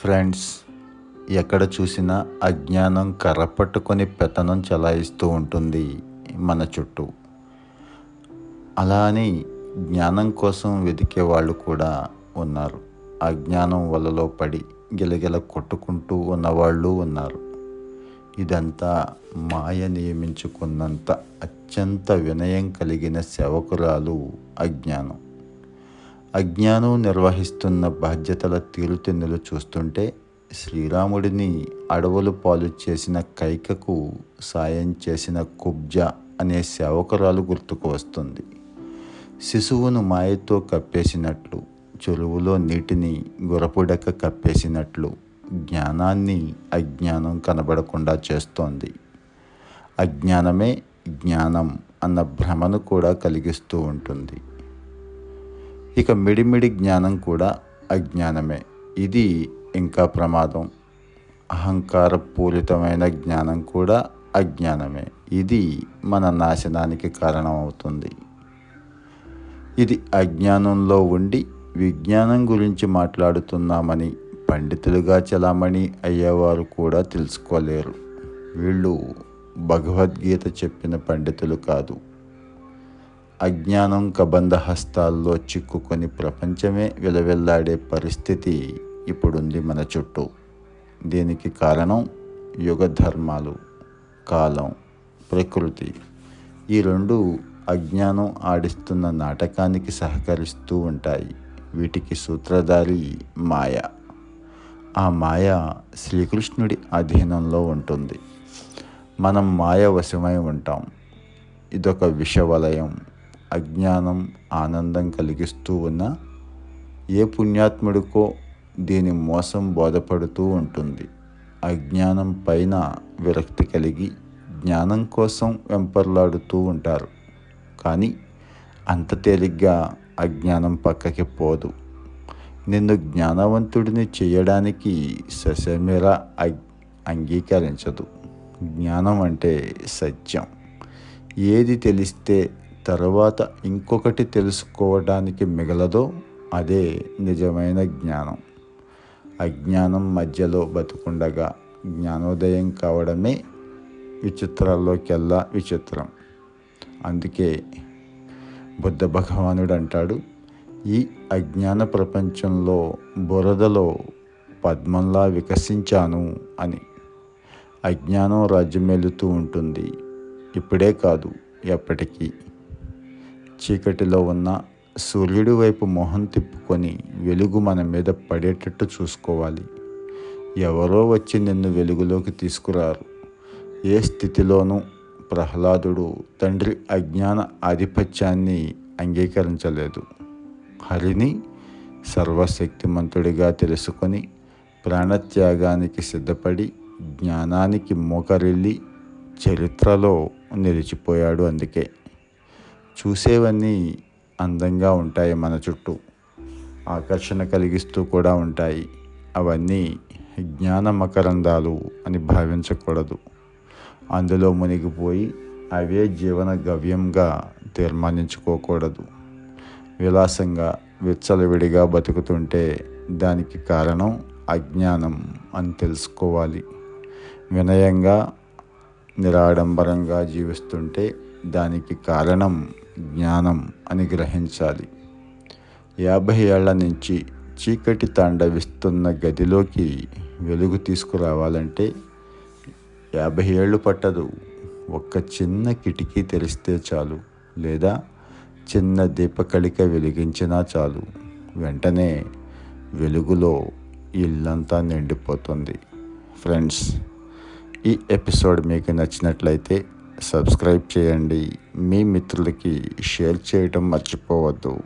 Friends ఎక్కడ చూసినా అజ్ఞానం కర్ర పట్టుకొని పెత్తనం చలాయిస్తూ ఉంటుంది మన చుట్టూ. అలా అని జ్ఞానం కోసం వెతికే వాళ్ళు కూడా ఉన్నారు. అజ్ఞానం వలలో పడి గిలగిల కొట్టుకుంటూ ఉన్నవాళ్ళు ఉన్నారు. ఇదంతా మాయ నియమించుకున్నంత అత్యంత వినయం కలిగిన సేవకురాలు అజ్ఞానం. అజ్ఞానం నిర్వహిస్తున్న బాధ్యతల తీరుతెన్నులు చూస్తుంటే శ్రీరాముడిని అడవులు పాలు చేసిన కైకకు సాయం చేసిన కుబ్జా అనే సేవకురాలు గుర్తుకు వస్తుంది. శిశువును మాయతో కప్పేసినట్లు చెరువులో నీటిని గురపుడక కప్పేసినట్లు జ్ఞానాన్ని అజ్ఞానం కనబడకుండా చేస్తోంది. అజ్ఞానమే జ్ఞానం అన్న భ్రమను కూడా కలిగిస్తూ ఉంటుంది. ఇక మిడిమిడి జ్ఞానం కూడా అజ్ఞానమే. ఇది ఇంకా ప్రమాదం. అహంకారపూరితమైన జ్ఞానం కూడా అజ్ఞానమే. ఇది మన నాశనానికి కారణమవుతుంది. ఇది అజ్ఞానంలో ఉండి విజ్ఞానం గురించి మాట్లాడుతున్నామని పండితులుగా చలామణి అయ్యేవారు కూడా తెలుసుకోలేరు. వీళ్ళు భగవద్గీత చెప్పిన పండితులు కాదు. అజ్ఞానం కబంధ హస్తాల్లో చిక్కుకొని ప్రపంచమే విలవెల్లాడే పరిస్థితి ఇప్పుడుంది మన చుట్టూ. దీనికి కారణం యుగ ధర్మాలు కాలం ప్రకృతి. ఈ రెండు అజ్ఞానం ఆడిస్తున్న నాటకానికి సహకరిస్తూ ఉంటాయి. వీటికి సూత్రధారి మాయ. ఆ మాయ శ్రీకృష్ణుడి అధీనంలో ఉంటుంది. మనం మాయ వశమై ఉంటాం. ఇదొక విషవలయం. అజ్ఞానం ఆనందం కలిగిస్తూ ఉన్న ఏ పుణ్యాత్ముడికో దీని మోసం బోధపడుతూ ఉంటుంది. అజ్ఞానం పైన విరక్తి కలిగి జ్ఞానం కోసం వెంపర్లాడుతూ ఉంటారు. కానీ అంత తేలిగ్గా అజ్ఞానం పక్కకి పోదు. నిన్ను జ్ఞానవంతుడిని చేయడానికి ససమేర అంగీకరించదు. జ్ఞానం అంటే సత్యం. ఏది తెలిస్తే తర్వాత ఇంకొకటి తెలుసుకోవడానికి మిగలదో అదే నిజమైన జ్ఞానం. అజ్ఞానం మధ్యలో బతుకుండగా జ్ఞానోదయం కావడమే విచిత్రాల్లోకెల్లా విచిత్రం. అందుకే బుద్ధ భగవానుడు అంటాడు ఈ అజ్ఞాన ప్రపంచంలో బురదలో పద్మంలా వికసించాను అని. అజ్ఞానం రాజ్యమేలుతూ ఉంటుంది. ఇప్పుడే కాదు ఎప్పటికీ. చీకటిలో ఉన్న సూర్యుడి వైపు మొహం తిప్పుకొని వెలుగు మన మీద పడేటట్టు చూసుకోవాలి. ఎవరో వచ్చి నిన్ను వెలుగులోకి తీసుకురారు. ఏ స్థితిలోనూ ప్రహ్లాదుడు తండ్రి అజ్ఞాన ఆధిపత్యాన్ని అంగీకరించలేదు. హరిని సర్వశక్తిమంతుడిగా తెలుసుకొని ప్రాణత్యాగానికి సిద్ధపడి జ్ఞానానికి మోకరిల్లి చరిత్రలో నిలిచిపోయాడు అందుకే. చూసేవన్నీ అందంగా ఉంటాయి మన చుట్టూ. ఆకర్షణ కలిగిస్తూ కూడా ఉంటాయి. అవన్నీ జ్ఞాన మకరందాలు అని భావించకూడదు. అందులో మునిగిపోయి అవే జీవన గవ్యంగా తీర్మానించుకోకూడదు. విలాసంగా విచ్చలవిడిగా బతుకుతుంటే దానికి కారణం అజ్ఞానం అని తెలుసుకోవాలి. వినయంగా నిరాడంబరంగా జీవిస్తుంటే దానికి కారణం జ్ఞానం అని గ్రహించాలి. యాభై ఏళ్ళ నుంచి చీకటి తాండవిస్తున్న గదిలోకి వెలుగు తీసుకురావాలంటే యాభై ఏళ్ళు పట్టదు. ఒక్క చిన్న కిటికీ తెరిస్తే చాలు లేదా చిన్న దీపకళిక వెలిగించినా చాలు. వెంటనే వెలుగులో ఇల్లంతా నిండిపోతుంది. ఫ్రెండ్స్ ఈ ఎపిసోడ్ మీకు నచ్చినట్లయితే సబ్స్క్రైబ్ చేయండి. మీ మిత్రులకి షేర్ చేయటం మర్చిపోవద్దు.